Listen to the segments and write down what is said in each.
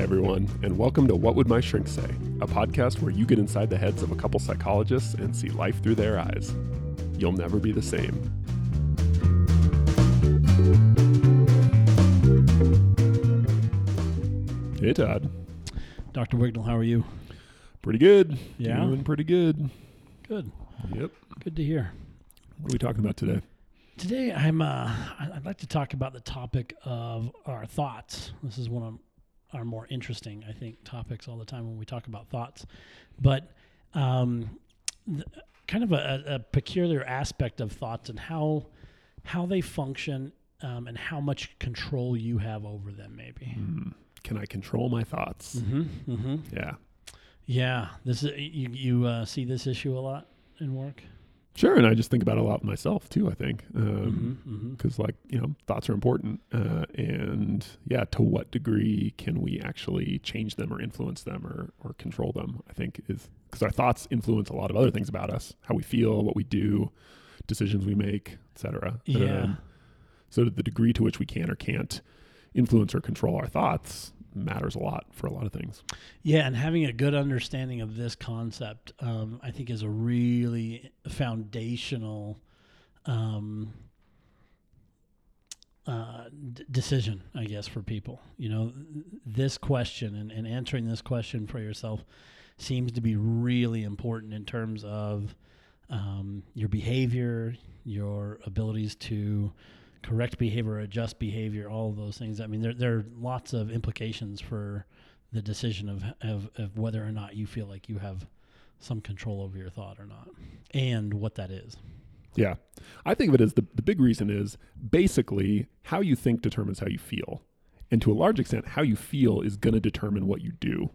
Hi, everyone, and welcome to What Would My Shrink Say, a podcast where you get inside the heads of a couple psychologists and see life through their eyes. You'll never be the same. Hey, Todd. Dr. Wignall, how are you? Pretty good. Yeah? Doing pretty good. Good. Yep. Good to hear. What are we talking about today? Today, I'm. Uh, I'd like to talk about the topic of our thoughts. This is one of our more interesting, I think, topics all the time when we talk about thoughts. But um, th- kind of a, a peculiar aspect of thoughts and how how they function um, and how much control you have over them. Maybe. Hmm. Can I control my thoughts? Mm-hmm. Mm-hmm. Yeah. Yeah. This is you. You uh, see this issue a lot in work. Sure. And I just think about it a lot myself, too, I think. Um, Mm-hmm. Mm-hmm. because like you know thoughts are important uh, and yeah to what degree can we actually change them or influence them or, or control them i think is because our thoughts influence a lot of other things about us how we feel what we do decisions we make etc Yeah. so the degree to which we can or can't influence or control our thoughts matters a lot for a lot of things Yeah, and having a good understanding of this concept, um, I think, is a really foundational um, uh, d- decision, I guess, for people. You know, this question and, and answering this question for yourself seems to be really important in terms of um, your behavior, your abilities to correct behavior, adjust behavior, all of those things. I mean, there, there are lots of implications for the decision of, of, of whether or not you feel like you have some control over your thought or not, and what that is. yeah i think of it as the, the big reason is basically how you think determines how you feel and to a large extent how you feel is going to determine what you do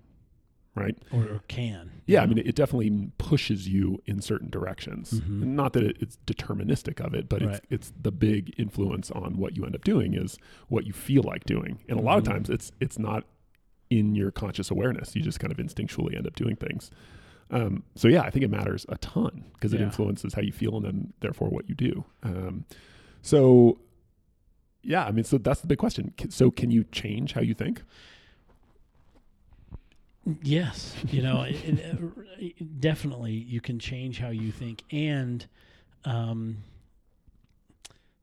right Or, or can. Yeah, I mean, it definitely pushes you in certain directions. Mhm. Not that it, it's deterministic of it, but Right. it's it's the big influence on what you end up doing is what you feel like doing. And a lot of Mhm. times, it's it's not in your conscious awareness. You just kind of instinctually end up doing things. Um, so yeah, I think it matters a ton because it influences how you feel and then therefore what you do. Um, so yeah, I mean, so that's the big question. So can you change how you think? Yes, you know, it, it- it- definitely you can change how you think and um,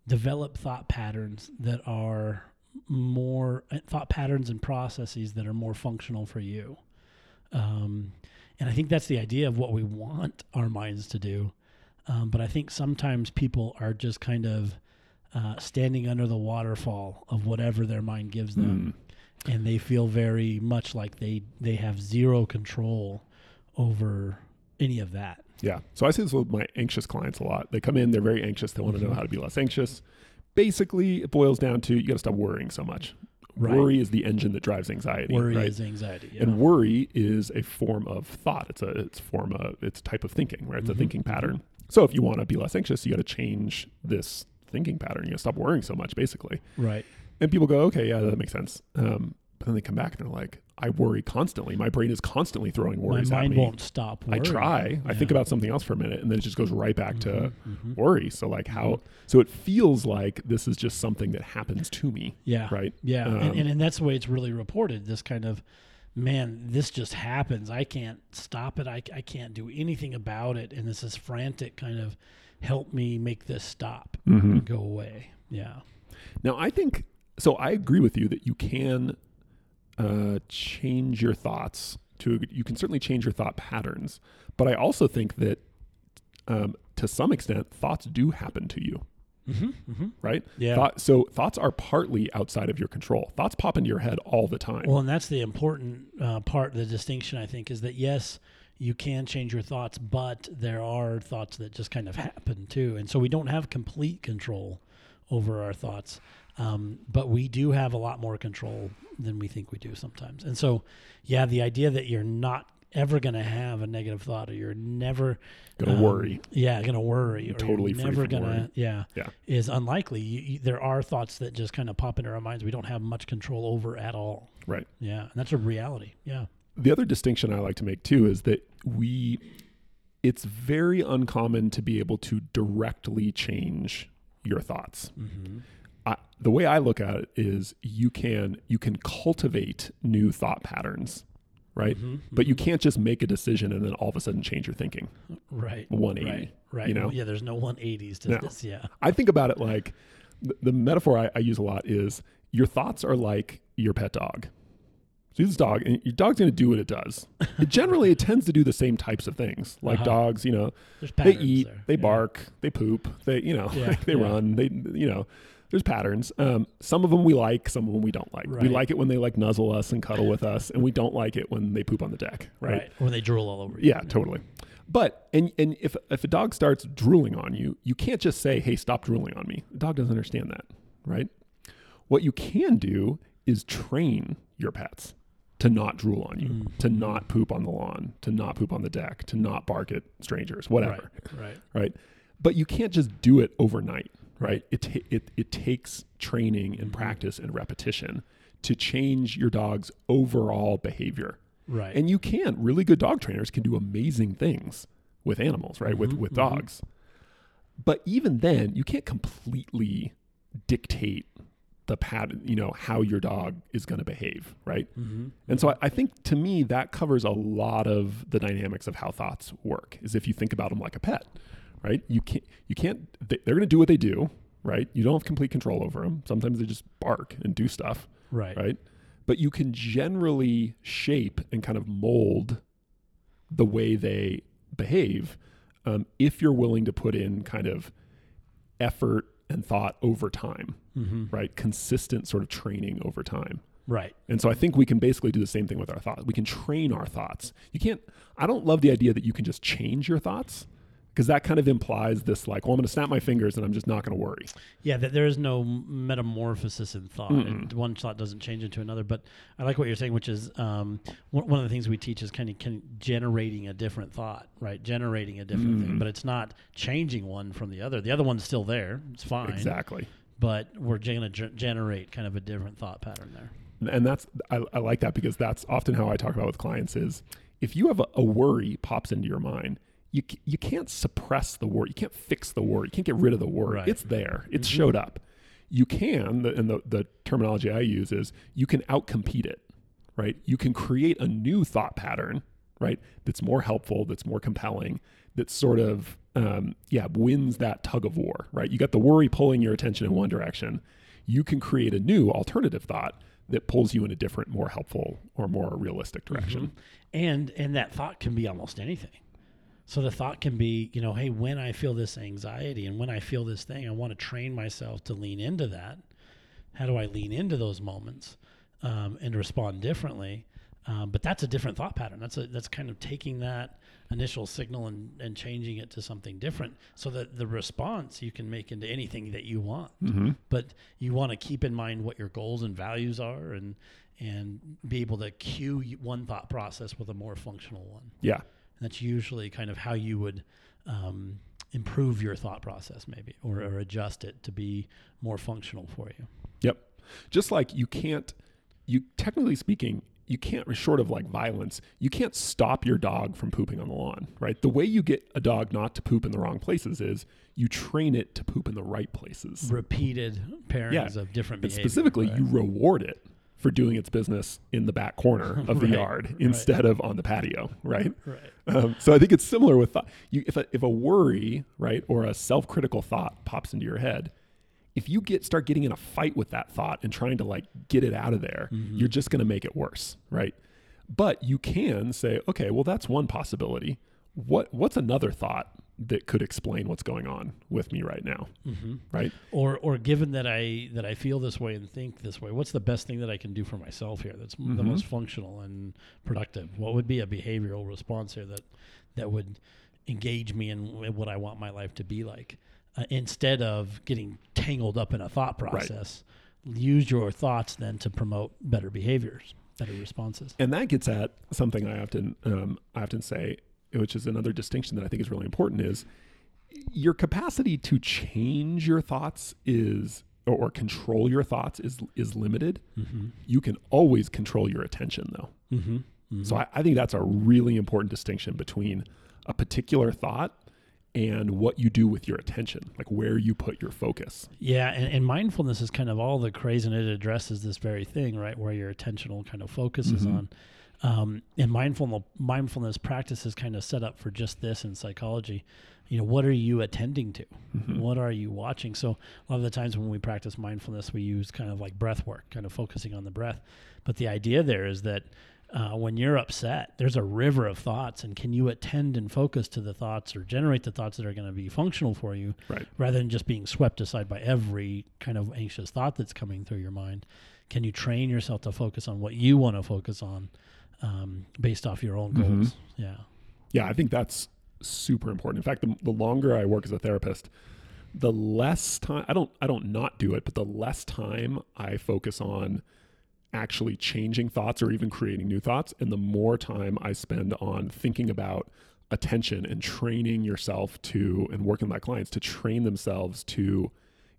develop thought patterns that are more uh, thought patterns and processes that are more functional for you. Um, and I think that's the idea of what we want our minds to do. Um, but I think sometimes people are just kind of uh, standing under the waterfall of whatever their mind gives them Hmm. And they feel very much like they they have zero control over any of that. Yeah. So I see this with my anxious clients a lot. They come in, they're very anxious. They want to know Mhm. how to be less anxious. Basically, it boils down to you got to stop worrying so much. Right. Worry is the engine that drives anxiety. Worry right? is anxiety. Yeah. And worry is a form of thought. It's a it's form of it's a type of thinking, right? It's a Mhm. thinking pattern. So if you want to be less anxious, you got to change this thinking pattern. You got to stop worrying so much, basically. right. And people go, okay, yeah, that makes sense. Um, but then they come back and they're like, I worry constantly. My brain is constantly throwing My worries at mind me. won't stop. I Worrying. try. I think Yeah. about something else for a minute, and then it just goes right back to Mhm, worry. So like how? So it feels like this is just something that happens to me, Yeah. right? Yeah. Um, and, and and that's the way it's really reported. This kind of man, this just happens. I can't stop it. I I can't do anything about it. And this is frantic kind of help me make this stop Mm-hmm. and go away. Yeah. Now I think so. I agree with you that you can uh, change your thoughts. To you can certainly change your thought patterns, but I also think that um, to some extent thoughts do happen to you, Mm-hmm. Mm-hmm. right? Yeah. Thought, so thoughts are partly outside of your control. Thoughts pop into your head all the time. Well, and that's the important uh, part. The distinction, I think, is that yes, you can change your thoughts, but there are thoughts that just kind of happen too, and so we don't have complete control over our thoughts. Um, but we do have a lot more control than we think we do sometimes. And so, yeah, the idea that you're not ever going to have a negative thought or you're never Gonna um, worry. Yeah, going to worry. You're or totally you're free never going to, yeah, Yeah. is unlikely. You, you, there are thoughts that just kind of pop into our minds we don't have much control over at all. Right. Yeah, and that's a reality. Yeah. the other distinction I like to make too is that we it's very uncommon to be able to directly change your thoughts. Mm-hmm. I, the way I look at it is you can you can cultivate new thought patterns, right? Mhm, But you can't just make a decision and then all of a sudden change your thinking. right 180. right right you know? yeah there's no 180s to No. this yeah I think about it like the, the metaphor I, I use a lot is your thoughts are like your pet dog. So this dog, and your dog's going to do what it does. It generally it tends to do the same types of things. Like Uh-huh. dogs, you know, they eat, there. they Yeah. bark, they poop, they you know, Yeah, they yeah. run, they you know. There's patterns. Um, some of them we like, some of them we don't like. Right. We like it when they like nuzzle us and cuddle with us, and we don't like it when they poop on the deck, right? right or they drool all over you Yeah, totally. But and and if if a dog starts drooling on you, you can't just say, "Hey, stop drooling on me." The dog doesn't understand that, right? What you can do is train your pets to not drool on you, Mm. to not poop on the lawn, to not poop on the deck, to not bark at strangers, whatever, right right right? But you can't just do it overnight, right? It ta- it it takes training and Mhm. practice and repetition to change your dog's overall behavior. right And you can. Really good dog trainers can do amazing things with animals, right? With Mhm, with mhm. dogs. But even then, you can't completely dictate the pattern, you know, how your dog is going to behave, right? mm-hmm. And so I, I think to me that covers a lot of the dynamics of how thoughts work. Is if you think about them like a pet, right? You can't you can't they, they're going to do what they do, right? You don't have complete control over them. Sometimes they just bark and do stuff right right? But you can generally shape and kind of mold the way they behave um, if you're willing to put in kind of effort and thought over time, mm-hmm. right? Consistent sort of training over time. right And so I think we can basically do the same thing with our thoughts. We can train our thoughts. You can't, I don't love the idea that you can just change your thoughts because that kind of implies this like, well, I'm going to snap my fingers and I'm just not going to worry. Yeah, that there is no metamorphosis in thought. One thought doesn't change into another. But I like what you're saying, which is um, one, one of the things we teach is kind of can, generating a different thought, right? Generating a different thing, Mhm. but it's not changing one from the other. The other one's still there; it's fine. Exactly. But we're going to ge- generate kind of a different thought pattern there. and that's I, I like that because that's often how I talk about with clients is if you have a, a worry pops into your mind, you you can't suppress the worry, you can't fix the worry, you can't get rid of the worry. Right. It's there, it's Mhm. showed up. You can, and the the terminology I use is you can outcompete it, right? You can create a new thought pattern, right? That's more helpful, that's more compelling, that sort of um, yeah wins that tug of war, right? You got the worry pulling your attention in one direction. You can create a new alternative thought that pulls you in a different, more helpful or more realistic direction. Mhm. And and that thought can be almost anything. So the thought can be, you know, hey, when I feel this anxiety and when I feel this thing, I want to train myself to lean into that. How do I lean into those moments um, and respond differently? Um, but that's a different thought pattern. That's a that's kind of taking that initial signal and, and changing it to something different, so that the response you can make into anything that you want Mm-hmm. but you want to keep in mind what your goals and values are and and be able to cue one thought process with a more functional one Yeah. That's usually kind of how you would um, improve your thought process maybe or, or adjust it to be more functional for you Yep. Just like you can't, you technically speaking, you can't, short of like violence, you can't stop your dog from pooping on the lawn, right? The way you get a dog not to poop in the wrong places is you train it to poop in the right places. repeated pairings Yeah. of different behavior specifically, right? you reward it for doing its business in the back corner of the Right, yard right. instead of on the patio, right? right Um, so I think it's similar with thought. You, if a, if a worry, right, or a self-critical thought pops into your head, if you get start getting in a fight with that thought and trying to like get it out of there, Mhm. you're just going to make it worse, right? But you can say, okay, well that's one possibility. What what's another thought that could explain what's going on with me right now, hmm right? or or given that I that I feel this way and think this way, what's the best thing that I can do for myself here that's m the most functional and productive? What would be a behavioral response here that that would engage me in what I want my life to be like, uh, instead of getting tangled up in a thought process? Use your thoughts then to promote better behaviors, better responses. And that gets at something I often um, I often say, which is another distinction that I think is really important, is your capacity to change your thoughts is or, or control your thoughts is is limited. Mm-hmm. You can always control your attention though. Mm-hmm. So I, I think that's a really important distinction between a particular thought and what you do with your attention, like where you put your focus. Yeah, and, and mindfulness is kind of all the craze, and it addresses this very thing, right, where your attentional kind of focuses Mhm. on. Um, and mindfulness mindfulness practice is kind of set up for just this in psychology. You know, what are you attending to? Mhm. What are you watching? So a lot of the times when we practice mindfulness, we use kind of like breath work, kind of focusing on the breath. But the idea there is that uh, when you're upset, there's a river of thoughts, and can you attend and focus to the thoughts or generate the thoughts that are going to be functional for you, Right. rather than just being swept aside by every kind of anxious thought that's coming through your mind? Can you train yourself to focus on what you want to focus on, um, based off your own Mhm. goals? Yeah. Yeah, I think that's super important. In fact, the, the longer I work as a therapist, the less time I don't I don't not do it, but the less time I focus on actually changing thoughts or even creating new thoughts, and the more time I spend on thinking about attention and training yourself to and working with my clients to train themselves to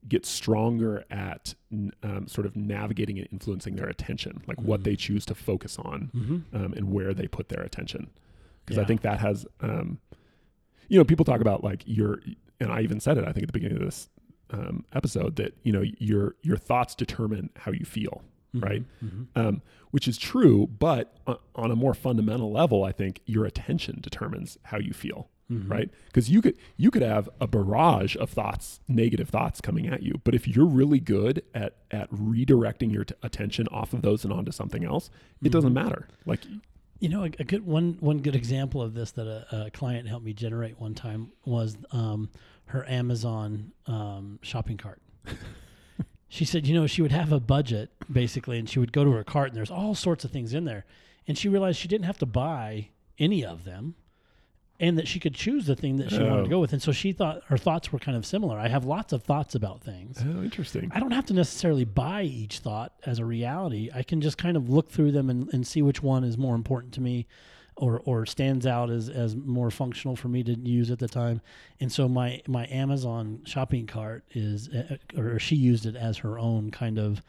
get stronger at n- um, sort of navigating and influencing their attention, like what Mhm. they choose to focus on Mm-hmm. um, and where they put their attention. Because I think that has, um, you know, people talk about like your, and I even said it, I think at the beginning of this um, episode that, you know, your, your thoughts determine how you feel, right? Mm-hmm. um, which is true. But uh, on a more fundamental level, I think your attention determines how you feel, Mm-hmm. right? Because you could, you could have a barrage of thoughts, negative thoughts coming at you. But if you're really good at, at redirecting your t- attention off of those and onto something else, it doesn't Mhm. matter. Like, You know, a, a good one one good example of this that a, a client helped me generate one time was um, her Amazon um, shopping cart. she said, you know, she would have a budget basically, and she would go to her cart, and there's all sorts of things in there, and she realized she didn't have to buy any of them, and that she could choose the thing that she wanted Oh. to go with. And so she thought her thoughts were kind of similar. I have lots of thoughts about things. oh, interesting. I don't have to necessarily buy each thought as a reality. I can just kind of look through them and, and see which one is more important to me or, or stands out as, as more functional for me to use at the time. And so my, my Amazon shopping cart is, uh, or she used it as her own kind of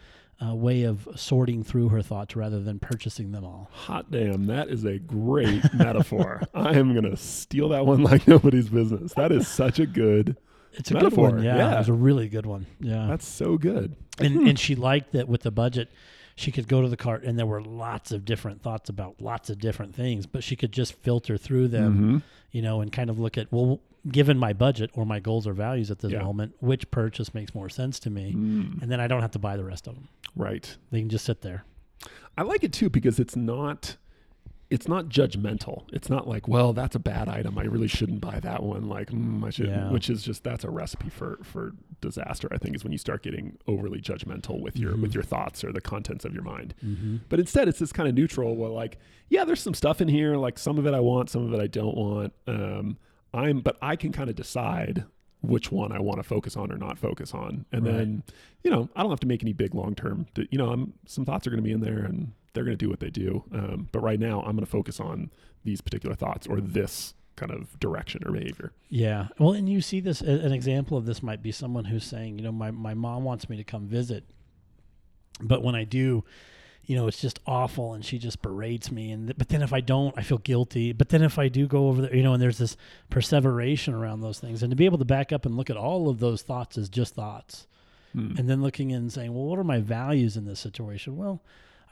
uh, way of sorting through her thoughts rather than purchasing them all. Hot damn, that is a great metaphor. I am going to steal that one like nobody's business. That is such a good, It's a Metaphor, good one. Yeah, yeah. It was a really good one. Yeah. that's so good. and and she liked that with the budget she could go to the cart and there were lots of different thoughts about lots of different things but she could just filter through them Mhm. you know and kind of look at well given my budget or my goals or values at this Yeah. moment which purchase makes more sense to me Mm, and then i don't have to buy the rest of them right. they can just sit there I like it too because it's not it's not judgmental. It's not like, well, that's a bad item. I really shouldn't buy that one. Like, mm, I should, Yeah. which is just that's a recipe for for disaster. I think is when you start getting overly judgmental with your Mhm. with your thoughts or the contents of your mind. mm-hmm. But instead, it's this kind of neutral. Where like, yeah, there's some stuff in here. Like some of it I want, some of it I don't want. Um, I'm, but I can kind of decide which one I want to focus on or not focus on, and Right. then you know I don't have to make any big long term. You know, I'm some thoughts are going to be in there and they're going to do what they do. Um, but right now, I'm going to focus on these particular thoughts or this kind of direction or behavior. Yeah. Well, and you see this, an example of this might be someone who's saying, you know, my, my mom wants me to come visit, but when I do, you know, it's just awful and she just berates me. And, th- but then if I don't, I feel guilty. But then if I do go over there, you know, and there's this perseveration around those things and to be able to back up and look at all of those thoughts as just thoughts Hmm. and then looking in and saying, well, what are my values in this situation? Well,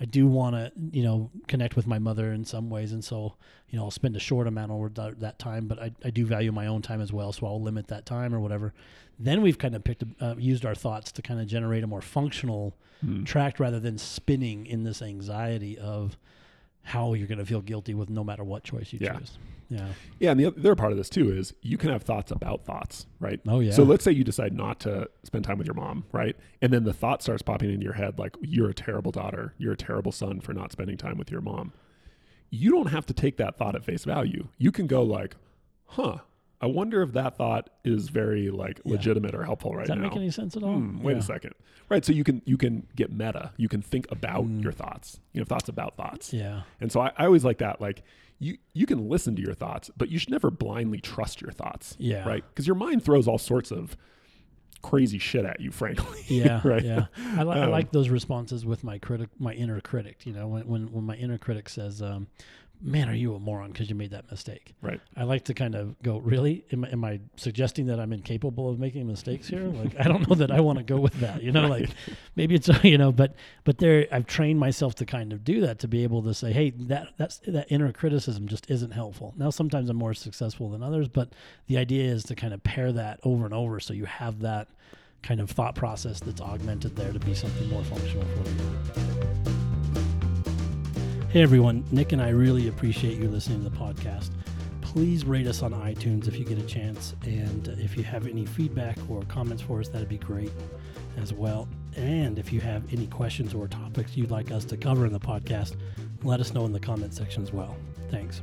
I do want to, you know, connect with my mother in some ways, and so, you know, I'll spend a short amount over that, that time, but I, I do value my own time as well, so I'll limit that time or whatever. Then we've kind of picked, a- uh, used our thoughts to kind of generate a more functional Hmm. tract rather than spinning in this anxiety of how you're going to feel guilty with no matter what choice you Yeah. choose. Yeah. Yeah, and the other part of this too is you can have thoughts about thoughts, right? Oh yeah. So let's say you decide not to spend time with your mom, right? And then the thought starts popping into your head like, you're a terrible daughter, you're a terrible son for not spending time with your mom. You don't have to take that thought at face value. You can go like, huh, I wonder if that thought is very like Yeah. legitimate or helpful right now. Does that now. make any sense at all? Hmm, wait Yeah. a second. Right. So you can you can get meta. You can think about Mm. your thoughts. You know, thoughts about thoughts. Yeah. And so I, I always like that. Like you you can listen to your thoughts, but you should never blindly trust your thoughts. Yeah. Right. Because your mind throws all sorts of crazy shit at you, frankly. Yeah, Right. Yeah, I, li- I Um, like those responses with my critic, my inner critic. You know, when when when my inner critic says, um, man, are you a moron because you made that mistake? Right. I like to kind of go, really? Am, I- am I suggesting that I'm incapable of making mistakes here? Like, I don't know that I want to go with that. You know, like maybe it's you know, but but there, I've trained myself to kind of do that to be able to say, hey, that that's that inner criticism just isn't helpful. Now, sometimes I'm more successful than others, but the idea is to kind of pair that over and over, so you have that kind of thought process that's augmented there to be something more functional for you. Hey everyone, Nick and I really appreciate you listening to the podcast. Please rate us on iTunes if you get a chance. And if you have any feedback or comments for us, that'd be great as well. And if you have any questions or topics you'd like us to cover in the podcast, let us know in the comment section as well. Thanks.